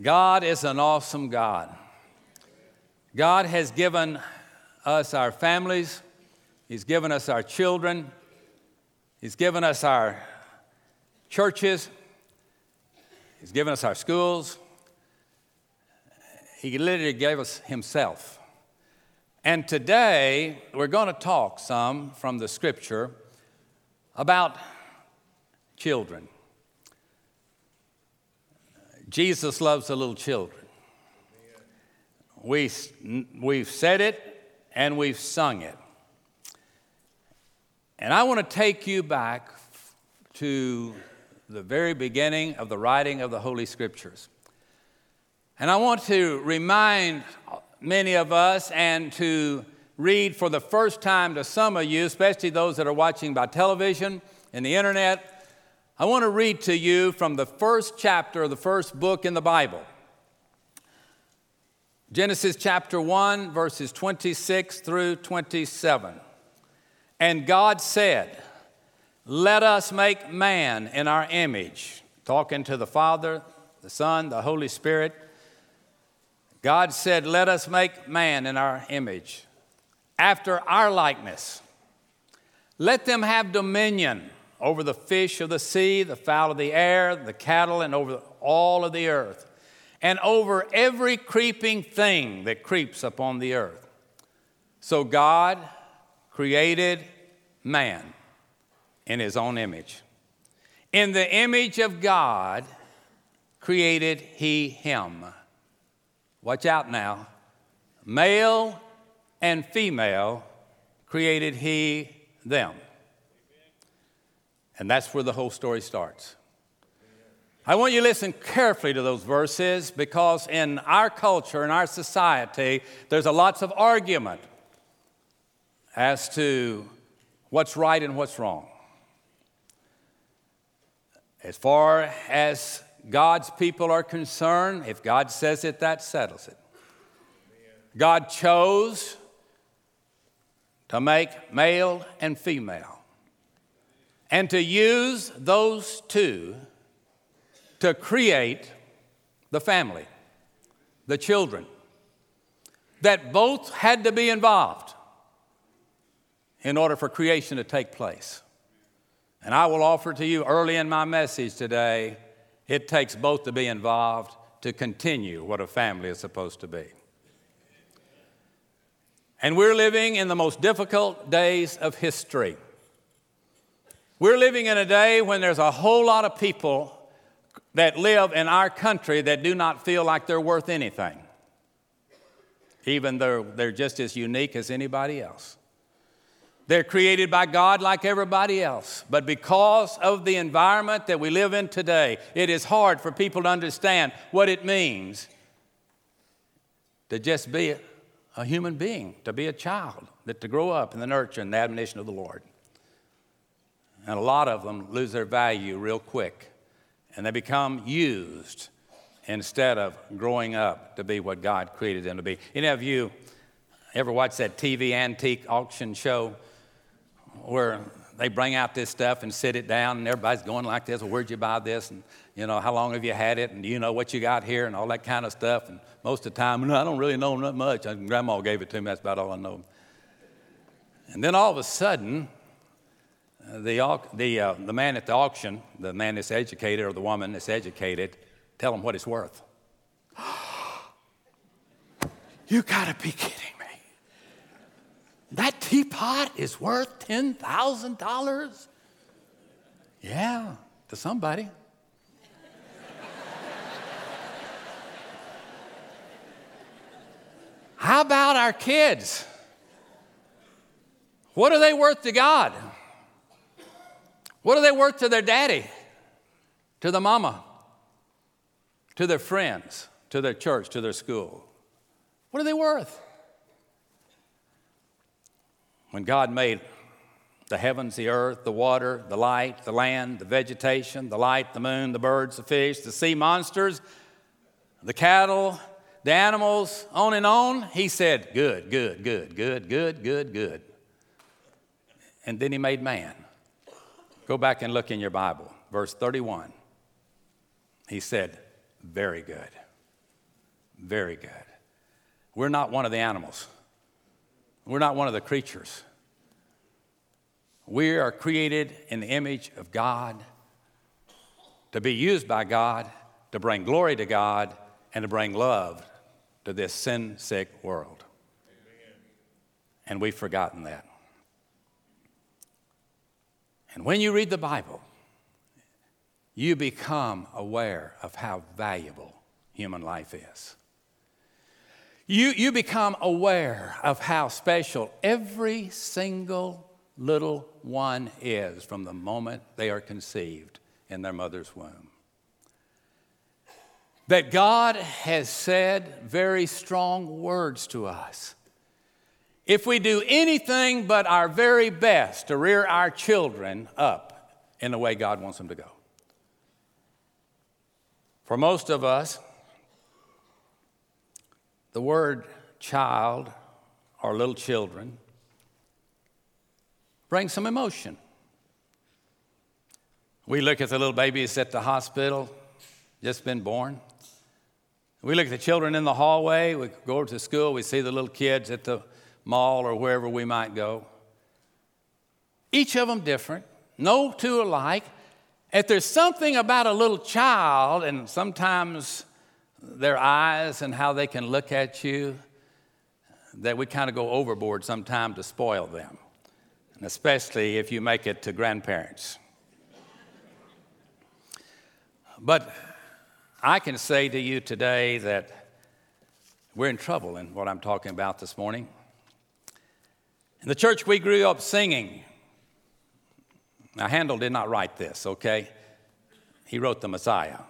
God is an awesome God. God has given us our families, He's given us our children, He's given us our churches, He's given us our schools. He literally gave us Himself. And today, we're going to talk some from the scripture about children. Jesus loves the little children. We, we've said it and we've sung it. And I want to take you back to the very beginning of the writing of the Holy Scriptures. And I want to remind many of us and to read for the first time to some of you, especially those that are watching by television and the internet, I want to read to you from the first chapter of the first book in the Bible. Genesis chapter 1, verses 26 through 27. And God said, Let us make man in our image, talking to the Father, the Son, the Holy Spirit. God said, Let us make man in our image, after our likeness. Let them have dominion over the fish of the sea, the fowl of the air, the cattle, and over all of the earth, and over every creeping thing that creeps upon the earth. So God created man in his own image. In the image of God created he him. Watch out now. Male and female created he them. And that's where the whole story starts. I want you to listen carefully to those verses because in our culture, in our society, there's a lots of argument as to what's right and what's wrong. As far as God's people are concerned, if God says it, that settles it. God chose to make male and female and to use those two to create the family, the children, that both had to be involved in order for creation to take place. And I will offer to you early in my message today it takes both to be involved to continue what a family is supposed to be. And we're living in the most difficult days of history. We're living in a day when there's a whole lot of people that live in our country that do not feel like they're worth anything, even though they're just as unique as anybody else. They're created by God like everybody else. But because of the environment that we live in today, it is hard for people to understand what it means to just be a human being, to be a child, that to grow up in the nurture and the admonition of the Lord. And a lot of them lose their value real quick and they become used instead of growing up to be what God created them to be. Any of you ever watch that TV antique auction show where they bring out this stuff and sit it down and everybody's going like this, well, where'd you buy this? And, you know, how long have you had it? And do you know what you got here? And all that kind of stuff. And most of the time, no, I don't really know that much. Grandma gave it to me. That's about all I know. And then all of a sudden, the, the, uh, the man at the auction, the man that's educated or the woman that's educated, tell him what it's worth. you gotta be kidding me. That teapot is worth $10,000? Yeah, to somebody. How about our kids? What are they worth to God? What are they worth to their daddy, to the mama, to their friends, to their church, to their school? What are they worth? When God made the heavens, the earth, the water, the light, the land, the vegetation, the light, the moon, the birds, the fish, the sea monsters, the cattle, the animals, on and on, he said, Good, good, good, good, good, good, good. And then he made man. Go back and look in your Bible, verse 31. He said, Very good. very good. We're not one of the animals, we're not one of the creatures. We are created in the image of God to be used by God, to bring glory to God, and to bring love to this sin sick world. Amen. And we've forgotten that. And when you read the Bible, you become aware of how valuable human life is. You, you become aware of how special every single little one is from the moment they are conceived in their mother's womb. That God has said very strong words to us. If we do anything but our very best to rear our children up in the way God wants them to go, for most of us, the word child or little children brings some emotion. We look at the little babies at the hospital, just been born. We look at the children in the hallway. We go to school, we see the little kids at the mall or wherever we might go. Each of them different, no two alike, if there's something about a little child, and sometimes their eyes and how they can look at you, that we kind of go overboard sometimes to spoil them, and especially if you make it to grandparents. But I can say to you today that we're in trouble in what I'm talking about this morning. In the church we grew up singing, now, Handel did not write this, okay? He wrote the Messiah.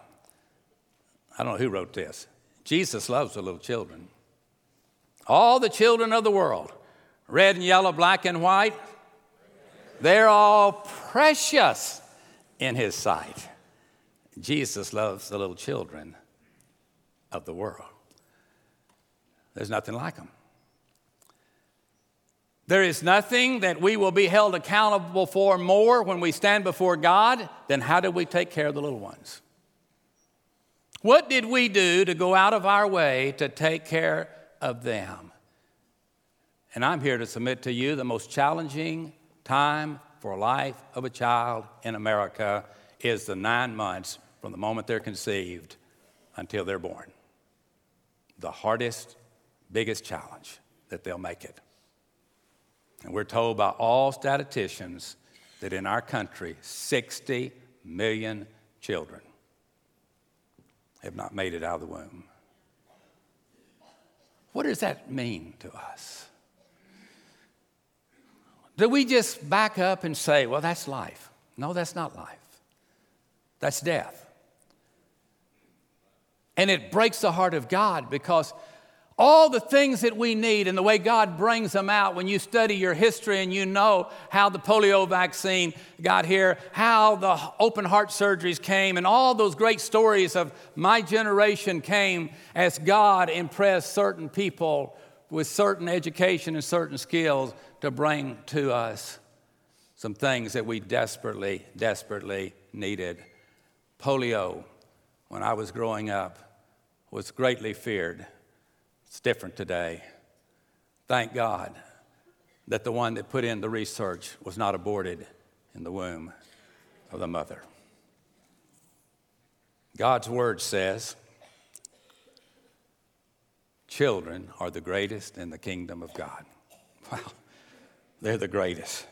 I don't know who wrote this. Jesus loves the little children. All the children of the world, red and yellow, black and white, they're all precious in his sight. Jesus loves the little children of the world. There's nothing like them. There is nothing that we will be held accountable for more when we stand before God than how did we take care of the little ones? What did we do to go out of our way to take care of them? And I'm here to submit to you the most challenging time for life of a child in America is the nine months from the moment they're conceived until they're born. The hardest, biggest challenge that they'll make it. And we're told by all statisticians that in our country, 60 million children have not made it out of the womb. What does that mean to us? Do we just back up and say, well, that's life? No, that's not life. That's death. And it breaks the heart of God because all the things that we need and the way God brings them out when you study your history and you know how the polio vaccine got here, how the open heart surgeries came, and all those great stories of my generation came as God impressed certain people with certain education and certain skills to bring to us some things that we desperately, desperately needed. Polio, when I was growing up, was greatly feared it's different today. Thank God that the one that put in the research was not aborted in the womb of the mother. God's word says, Children are the greatest in the kingdom of God. Wow, they're the greatest.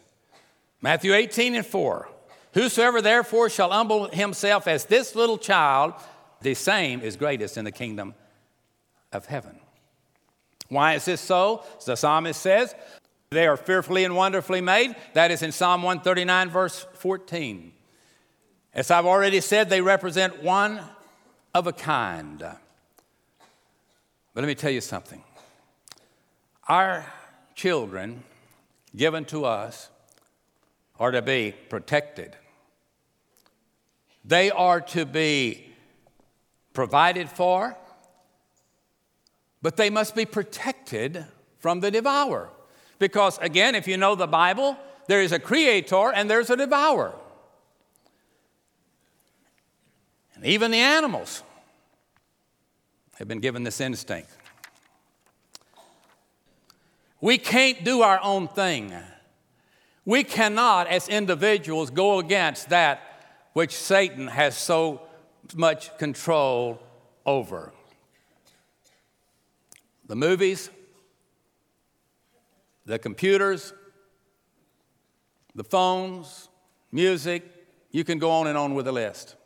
Matthew 18 and 4. Whosoever therefore shall humble himself as this little child, the same is greatest in the kingdom of heaven. Why is this so? As the psalmist says, they are fearfully and wonderfully made. That is in Psalm 139, verse 14. As I've already said, they represent one of a kind. But let me tell you something. Our children given to us are to be protected, they are to be provided for, but they must be protected from the devourer. Because again, if you know the Bible, there is a creator and there's a devourer. And even the animals. have been given this instinct. We can't do our own thing. We cannot, as individuals, go against that which Satan has so much control over. The movies, the computers, the phones, music, you can go on and on with the list.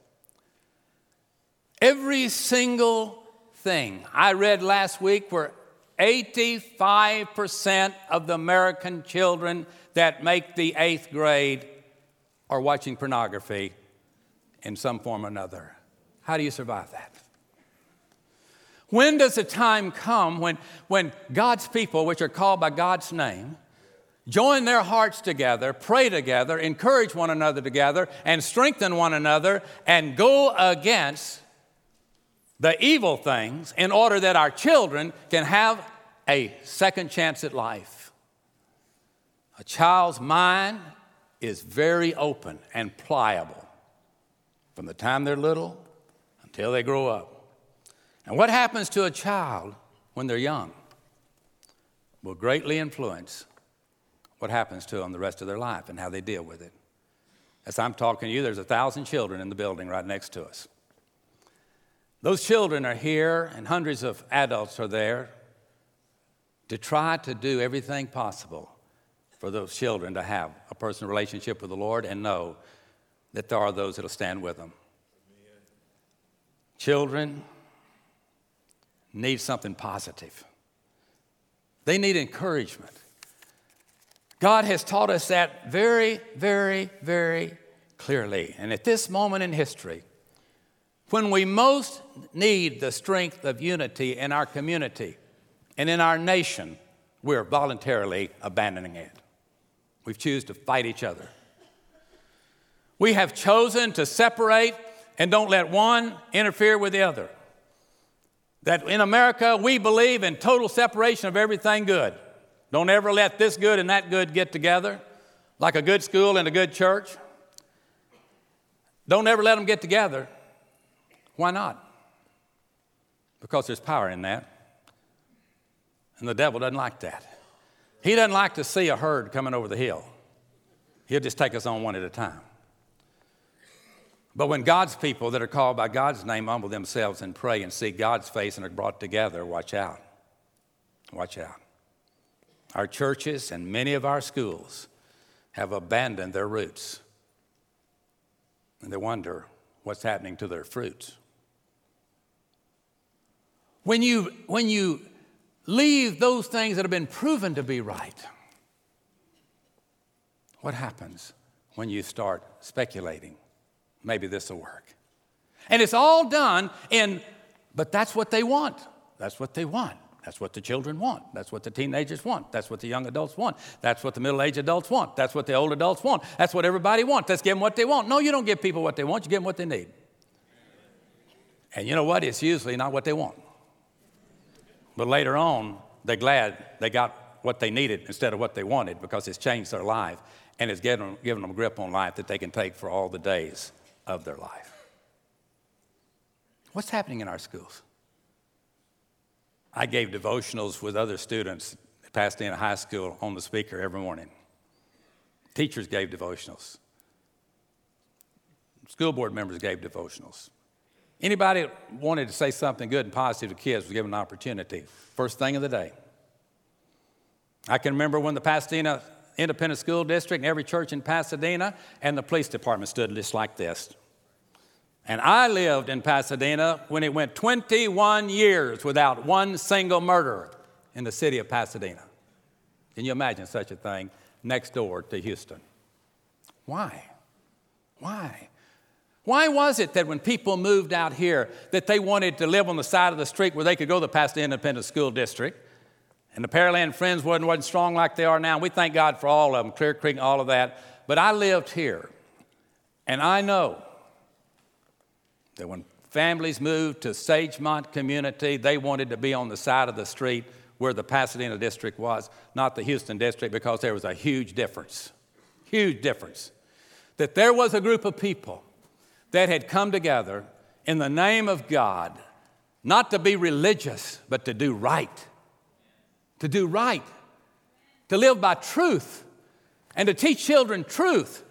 Every single thing I read last week where 85% of the American children that make the eighth grade are watching pornography in some form or another. How do you survive that? When does the time come when, when God's people, which are called by God's name, join their hearts together, pray together, encourage one another together, and strengthen one another, and go against the evil things in order that our children can have a second chance at life? A child's mind is very open and pliable from the time they're little until they grow up. And what happens to a child when they're young will greatly influence what happens to them the rest of their life and how they deal with it. As I'm talking to you, there's a thousand children in the building right next to us. Those children are here, and hundreds of adults are there to try to do everything possible for those children to have a personal relationship with the Lord and know that there are those that will stand with them. Children need something positive, they need encouragement. God has taught us that very, very, very clearly. And at this moment in history, when we most need the strength of unity in our community and in our nation, we're voluntarily abandoning it. We choose to fight each other. We have chosen to separate and don't let one interfere with the other. That in America, we believe in total separation of everything good. Don't ever let this good and that good get together, like a good school and a good church. Don't ever let them get together. Why not? Because there's power in that. And the devil doesn't like that. He doesn't like to see a herd coming over the hill. He'll just take us on one at a time. But when God's people that are called by God's name humble themselves and pray and see God's face and are brought together, watch out. Watch out. Our churches and many of our schools have abandoned their roots. And they wonder what's happening to their fruits. When you, when you leave those things that have been proven to be right, what happens when you start speculating? Maybe this will work. And it's all done in, but that's what they want. That's what they want. That's what the children want. That's what the teenagers want. That's what the young adults want. That's what the middle aged adults want. That's what the old adults want. That's what everybody wants. Let's give them what they want. No, you don't give people what they want, you give them what they need. And you know what? It's usually not what they want. But later on, they're glad they got what they needed instead of what they wanted because it's changed their life and it's given given them a grip on life that they can take for all the days of their life. What's happening in our schools? I gave devotionals with other students at Pasadena High School on the speaker every morning. Teachers gave devotionals. School board members gave devotionals. Anybody wanted to say something good and positive to kids was given an opportunity. First thing of the day. I can remember when the Pasadena Independent School District and every church in Pasadena and the police department stood just like this. And I lived in Pasadena when it went 21 years without one single murder in the city of Pasadena. Can you imagine such a thing next door to Houston? Why? Why? Why was it that when people moved out here that they wanted to live on the side of the street where they could go to the Pasadena Independent School District? And the Pearland Friends wasn't, wasn't strong like they are now. We thank God for all of them, Clear Creek, all of that. But I lived here, and I know that when families moved to Sagemont community, they wanted to be on the side of the street where the Pasadena district was, not the Houston district, because there was a huge difference. Huge difference. That there was a group of people that had come together in the name of God, not to be religious, but to do right. To do right. To live by truth and to teach children truth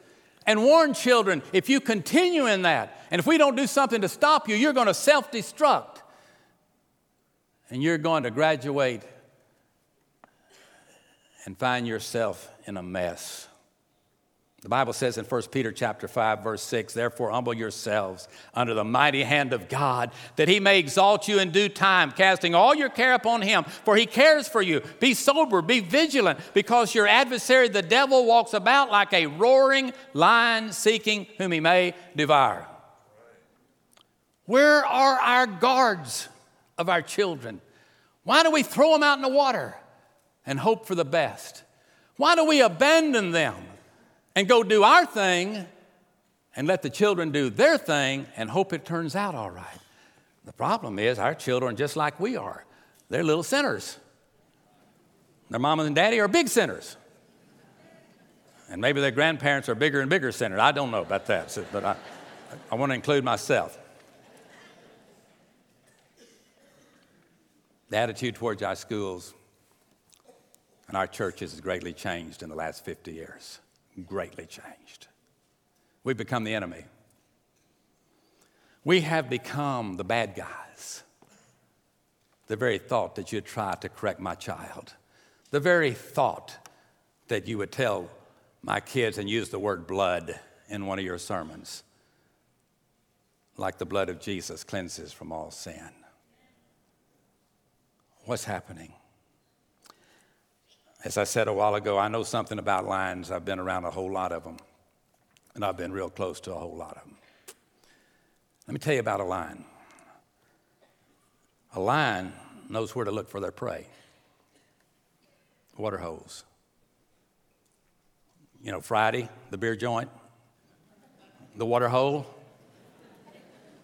and warn children if you continue in that, and if we don't do something to stop you, you're going to self destruct and you're going to graduate and find yourself in a mess. The Bible says in 1 Peter chapter 5 verse 6, therefore humble yourselves under the mighty hand of God, that he may exalt you in due time, casting all your care upon him, for he cares for you. Be sober, be vigilant, because your adversary the devil walks about like a roaring lion seeking whom he may devour. Where are our guards of our children? Why do we throw them out in the water and hope for the best? Why do we abandon them? And go do our thing and let the children do their thing and hope it turns out all right. The problem is, our children, just like we are, they're little sinners. Their mama and daddy are big sinners. And maybe their grandparents are bigger and bigger sinners. I don't know about that, but I, I want to include myself. The attitude towards our schools and our churches has greatly changed in the last 50 years greatly changed. We've become the enemy. We have become the bad guys. The very thought that you'd try to correct my child, the very thought that you would tell my kids and use the word blood in one of your sermons, like the blood of Jesus cleanses from all sin. What's happening? As I said a while ago, I know something about lions. I've been around a whole lot of them, and I've been real close to a whole lot of them. Let me tell you about a lion. A lion knows where to look for their prey water holes. You know, Friday, the beer joint, the water hole.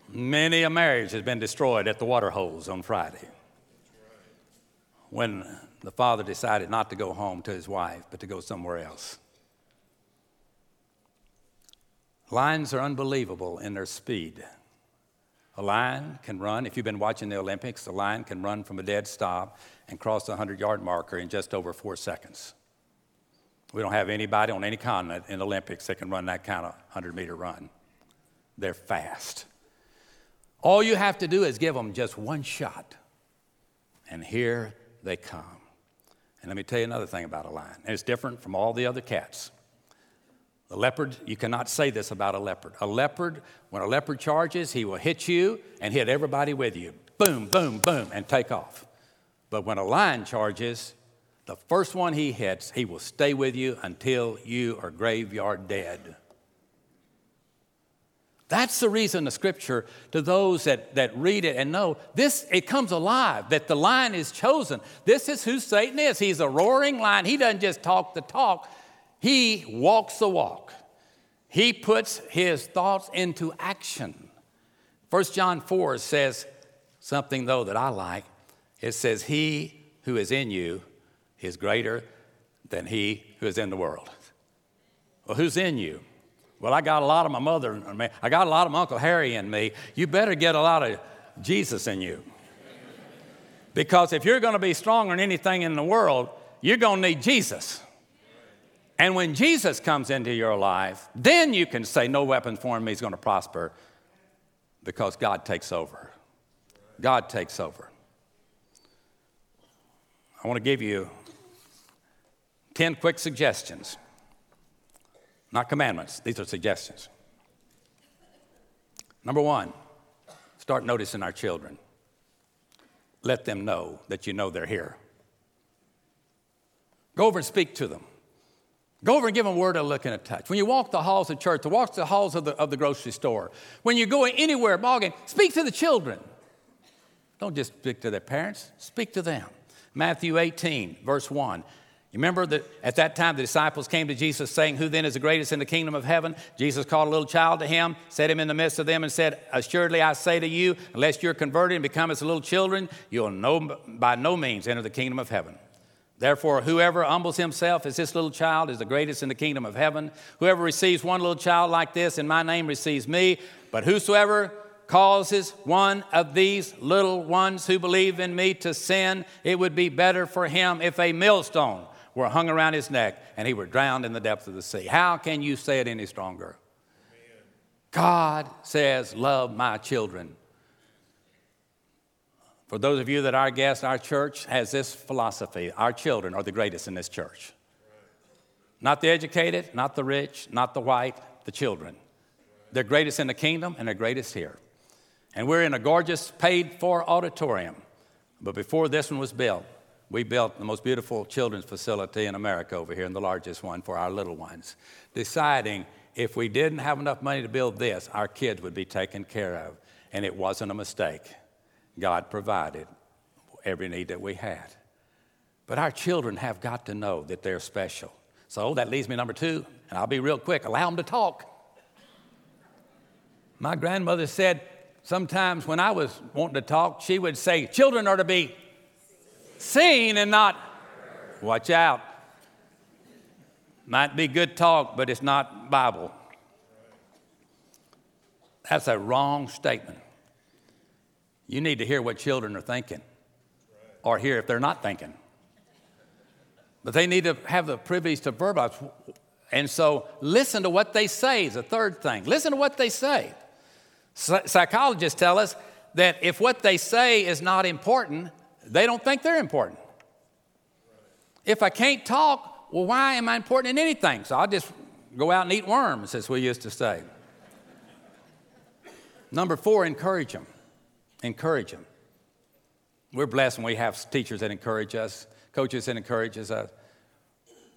Many a marriage has been destroyed at the water holes on Friday. When the father decided not to go home to his wife, but to go somewhere else. Lions are unbelievable in their speed. A lion can run, if you've been watching the Olympics, a lion can run from a dead stop and cross the 100 yard marker in just over four seconds. We don't have anybody on any continent in the Olympics that can run that kind of 100 meter run. They're fast. All you have to do is give them just one shot, and here they come. And let me tell you another thing about a lion, and it's different from all the other cats. The leopard, you cannot say this about a leopard. A leopard, when a leopard charges, he will hit you and hit everybody with you. Boom, boom, boom, and take off. But when a lion charges, the first one he hits, he will stay with you until you are graveyard dead. That's the reason the scripture to those that, that read it and know this, it comes alive that the lion is chosen. This is who Satan is. He's a roaring lion. He doesn't just talk the talk, he walks the walk. He puts his thoughts into action. 1 John 4 says something, though, that I like. It says, He who is in you is greater than he who is in the world. Well, who's in you? Well, I got a lot of my mother in me. I got a lot of Uncle Harry in me. You better get a lot of Jesus in you. Because if you're going to be stronger than anything in the world, you're going to need Jesus. And when Jesus comes into your life, then you can say, No weapon formed me is going to prosper because God takes over. God takes over. I want to give you 10 quick suggestions not commandments, these are suggestions. Number one, start noticing our children. Let them know that you know they're here. Go over and speak to them. Go over and give them a word, a look, and a touch. When you walk the halls of church, to walk the halls of the, of the grocery store, when you're going anywhere, ball game, speak to the children. Don't just speak to their parents, speak to them. Matthew 18, verse 1. You remember that at that time the disciples came to Jesus saying, Who then is the greatest in the kingdom of heaven? Jesus called a little child to him, set him in the midst of them, and said, Assuredly I say to you, unless you're converted and become as little children, you'll no, by no means enter the kingdom of heaven. Therefore, whoever humbles himself as this little child is the greatest in the kingdom of heaven. Whoever receives one little child like this in my name receives me, but whosoever causes one of these little ones who believe in me to sin, it would be better for him if a millstone were hung around his neck and he were drowned in the depths of the sea. How can you say it any stronger? God says, Love my children. For those of you that are guests, our church has this philosophy our children are the greatest in this church. Not the educated, not the rich, not the white, the children. They're greatest in the kingdom and they're greatest here. And we're in a gorgeous paid for auditorium. But before this one was built, we built the most beautiful children's facility in America over here, and the largest one for our little ones, deciding if we didn't have enough money to build this, our kids would be taken care of. And it wasn't a mistake. God provided every need that we had. But our children have got to know that they're special. So that leads me number two, and I'll be real quick allow them to talk. My grandmother said sometimes when I was wanting to talk, she would say, Children are to be seen and not, watch out. Might be good talk, but it's not Bible. That's a wrong statement. You need to hear what children are thinking, or hear if they're not thinking. But they need to have the privilege to verbalize. And so, listen to what they say is a third thing. Listen to what they say. Psychologists tell us that if what they say is not important, they don't think they're important. If I can't talk, well, why am I important in anything? So I'll just go out and eat worms, as we used to say. Number four, encourage them. Encourage them. We're blessed when we have teachers that encourage us, coaches that encourage us, uh,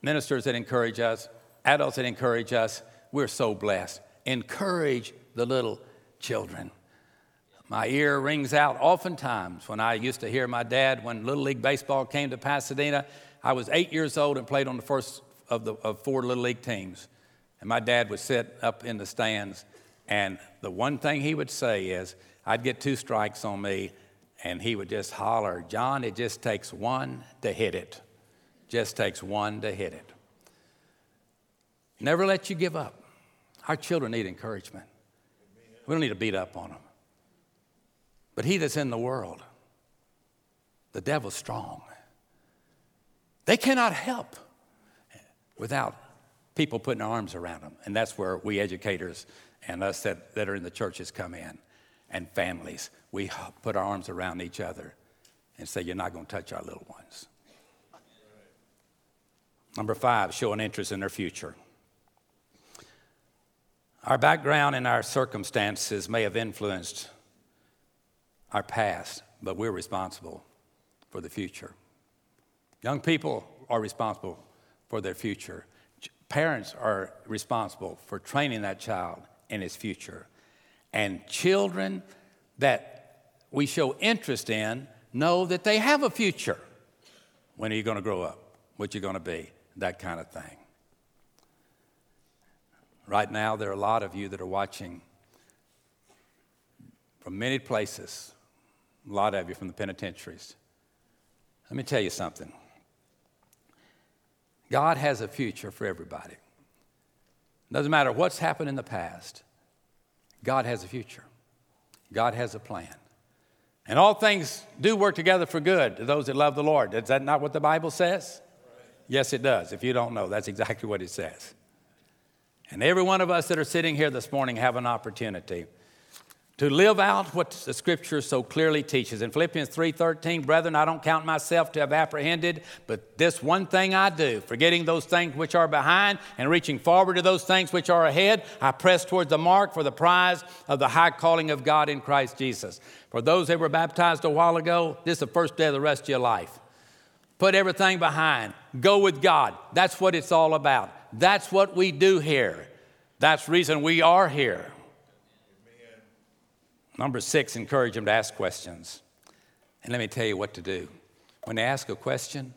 ministers that encourage us, adults that encourage us. We're so blessed. Encourage the little children. My ear rings out oftentimes when I used to hear my dad when Little League Baseball came to Pasadena. I was eight years old and played on the first of, the, of four Little League teams. And my dad would sit up in the stands, and the one thing he would say is, I'd get two strikes on me, and he would just holler, John, it just takes one to hit it. Just takes one to hit it. Never let you give up. Our children need encouragement. We don't need to beat up on them. But he that's in the world, the devil's strong. They cannot help without people putting arms around them. And that's where we educators and us that, that are in the churches come in, and families. We put our arms around each other and say, You're not going to touch our little ones. Number five, show an interest in their future. Our background and our circumstances may have influenced our past, but we're responsible for the future. Young people are responsible for their future. Parents are responsible for training that child in his future. And children that we show interest in know that they have a future. When are you going to grow up? What you going to be? That kind of thing. Right now, there are a lot of you that are watching from many places, a lot of you from the penitentiaries. Let me tell you something God has a future for everybody. Doesn't matter what's happened in the past, God has a future. God has a plan. And all things do work together for good to those that love the Lord. Is that not what the Bible says? Yes, it does. If you don't know, that's exactly what it says. And every one of us that are sitting here this morning have an opportunity to live out what the scripture so clearly teaches. In Philippians 3:13, brethren, I don't count myself to have apprehended, but this one thing I do, forgetting those things which are behind and reaching forward to those things which are ahead, I press towards the mark for the prize of the high calling of God in Christ Jesus. For those that were baptized a while ago, this is the first day of the rest of your life. Put everything behind. Go with God. That's what it's all about. That's what we do here. That's reason we are here. Number six, encourage them to ask questions. And let me tell you what to do. When they ask a question,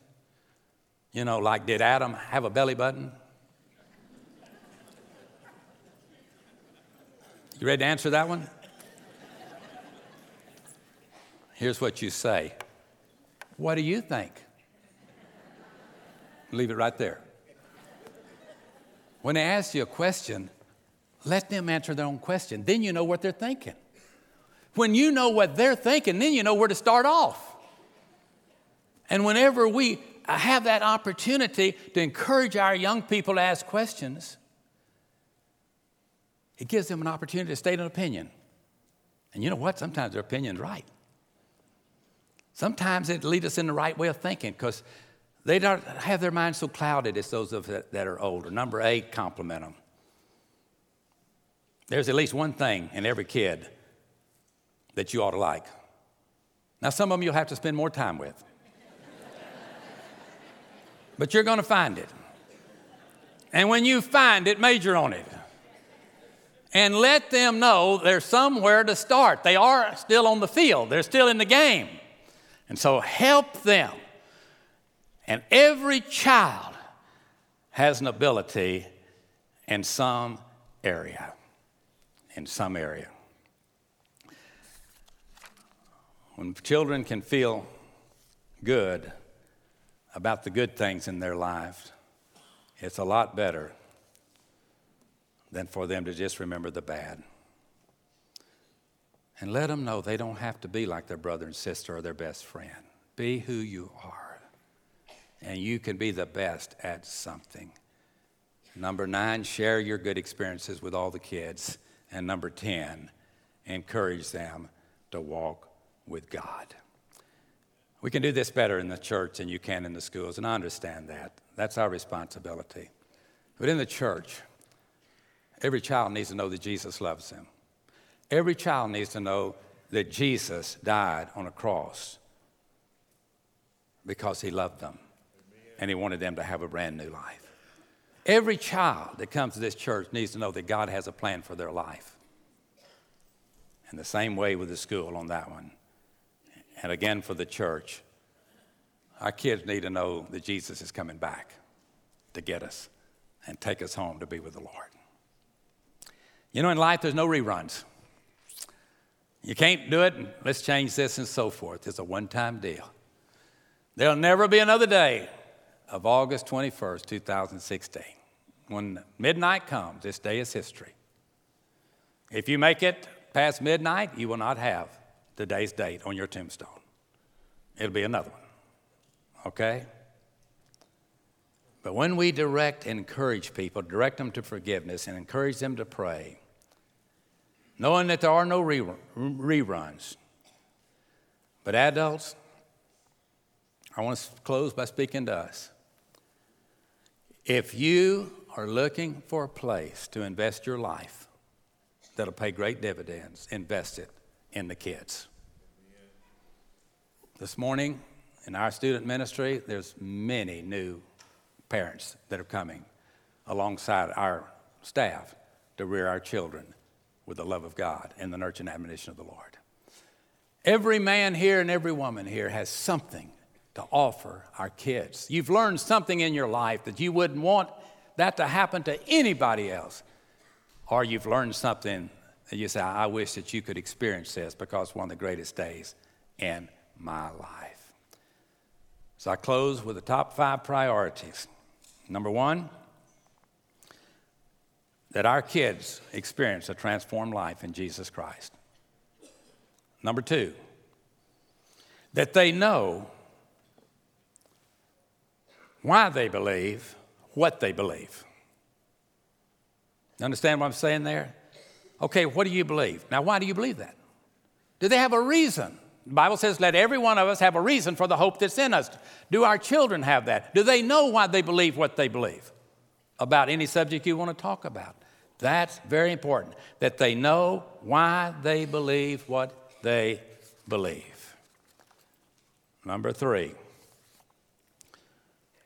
you know, like, did Adam have a belly button? You ready to answer that one? Here's what you say What do you think? Leave it right there. When they ask you a question, let them answer their own question. Then you know what they're thinking. When you know what they're thinking, then you know where to start off. And whenever we have that opportunity to encourage our young people to ask questions, it gives them an opportunity to state an opinion. And you know what? Sometimes their opinion's right. Sometimes it leads us in the right way of thinking because they don't have their minds so clouded as those of that are older. Number eight, compliment them. There's at least one thing in every kid that you ought to like. Now, some of them you'll have to spend more time with, but you're going to find it. And when you find it, major on it. And let them know they're somewhere to start. They are still on the field, they're still in the game. And so help them. And every child has an ability in some area. In some area. When children can feel good about the good things in their lives, it's a lot better than for them to just remember the bad. And let them know they don't have to be like their brother and sister or their best friend. Be who you are. And you can be the best at something. Number nine, share your good experiences with all the kids. And number 10, encourage them to walk with God. We can do this better in the church than you can in the schools, and I understand that. That's our responsibility. But in the church, every child needs to know that Jesus loves them. Every child needs to know that Jesus died on a cross because he loved them and he wanted them to have a brand new life. Every child that comes to this church needs to know that God has a plan for their life. And the same way with the school on that one. And again for the church, our kids need to know that Jesus is coming back to get us and take us home to be with the Lord. You know, in life, there's no reruns. You can't do it, and let's change this and so forth. It's a one time deal. There'll never be another day of August 21st, 2016. When midnight comes, this day is history. If you make it past midnight, you will not have today's date on your tombstone. It'll be another one. Okay? But when we direct and encourage people, direct them to forgiveness and encourage them to pray, knowing that there are no reruns. But adults, I want to close by speaking to us. If you are looking for a place to invest your life that'll pay great dividends, invest it in the kids. This morning in our student ministry, there's many new parents that are coming alongside our staff to rear our children with the love of God and the nurture and admonition of the Lord. Every man here and every woman here has something to offer our kids. You've learned something in your life that you wouldn't want that to happen to anybody else. Or you've learned something you say, I wish that you could experience this because it's one of the greatest days in my life. So I close with the top five priorities. Number one, that our kids experience a transformed life in Jesus Christ. Number two, that they know why they believe what they believe. Understand what I'm saying there? Okay, what do you believe? Now, why do you believe that? Do they have a reason? The Bible says, let every one of us have a reason for the hope that's in us. Do our children have that? Do they know why they believe what they believe about any subject you want to talk about? That's very important that they know why they believe what they believe. Number three,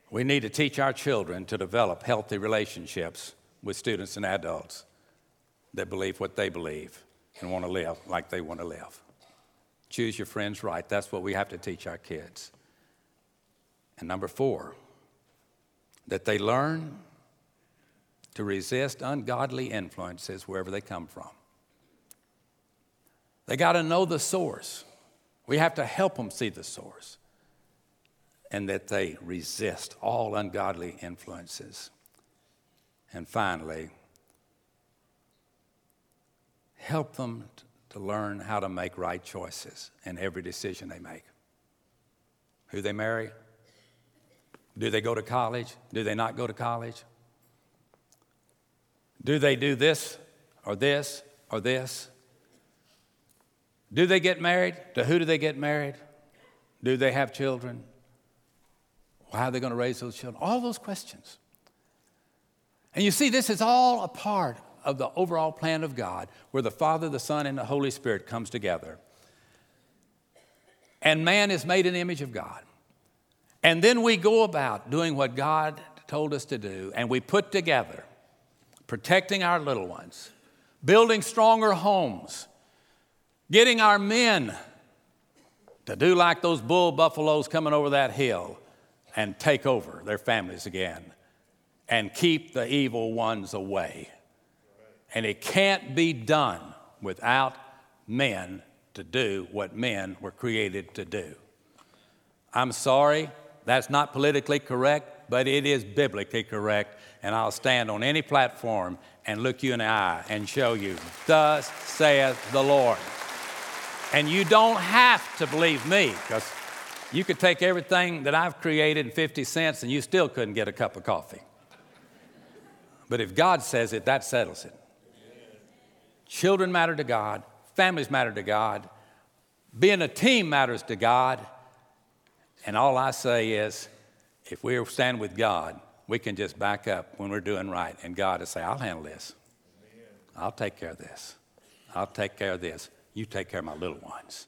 we need to teach our children to develop healthy relationships with students and adults that believe what they believe and want to live like they want to live. Choose your friends right. That's what we have to teach our kids. And number four, that they learn to resist ungodly influences wherever they come from. They got to know the source. We have to help them see the source. And that they resist all ungodly influences. And finally, help them to learn how to make right choices in every decision they make. Who they marry? Do they go to college? Do they not go to college? Do they do this or this or this? Do they get married? To who do they get married? Do they have children? How are they going to raise those children? All those questions. And you see, this is all a part of the overall plan of God where the Father, the Son, and the Holy Spirit comes together. And man is made in the image of God. And then we go about doing what God told us to do, and we put together protecting our little ones, building stronger homes, getting our men to do like those bull buffaloes coming over that hill and take over their families again and keep the evil ones away. And it can't be done without men to do what men were created to do. I'm sorry, that's not politically correct, but it is biblically correct. And I'll stand on any platform and look you in the eye and show you, Thus saith the Lord. And you don't have to believe me because you could take everything that I've created in 50 cents and you still couldn't get a cup of coffee. But if God says it, that settles it. Children matter to God, families matter to God, being a team matters to God. And all I say is, if we stand with God, we can just back up when we're doing right, and God will say, I'll handle this. I'll take care of this. I'll take care of this. You take care of my little ones.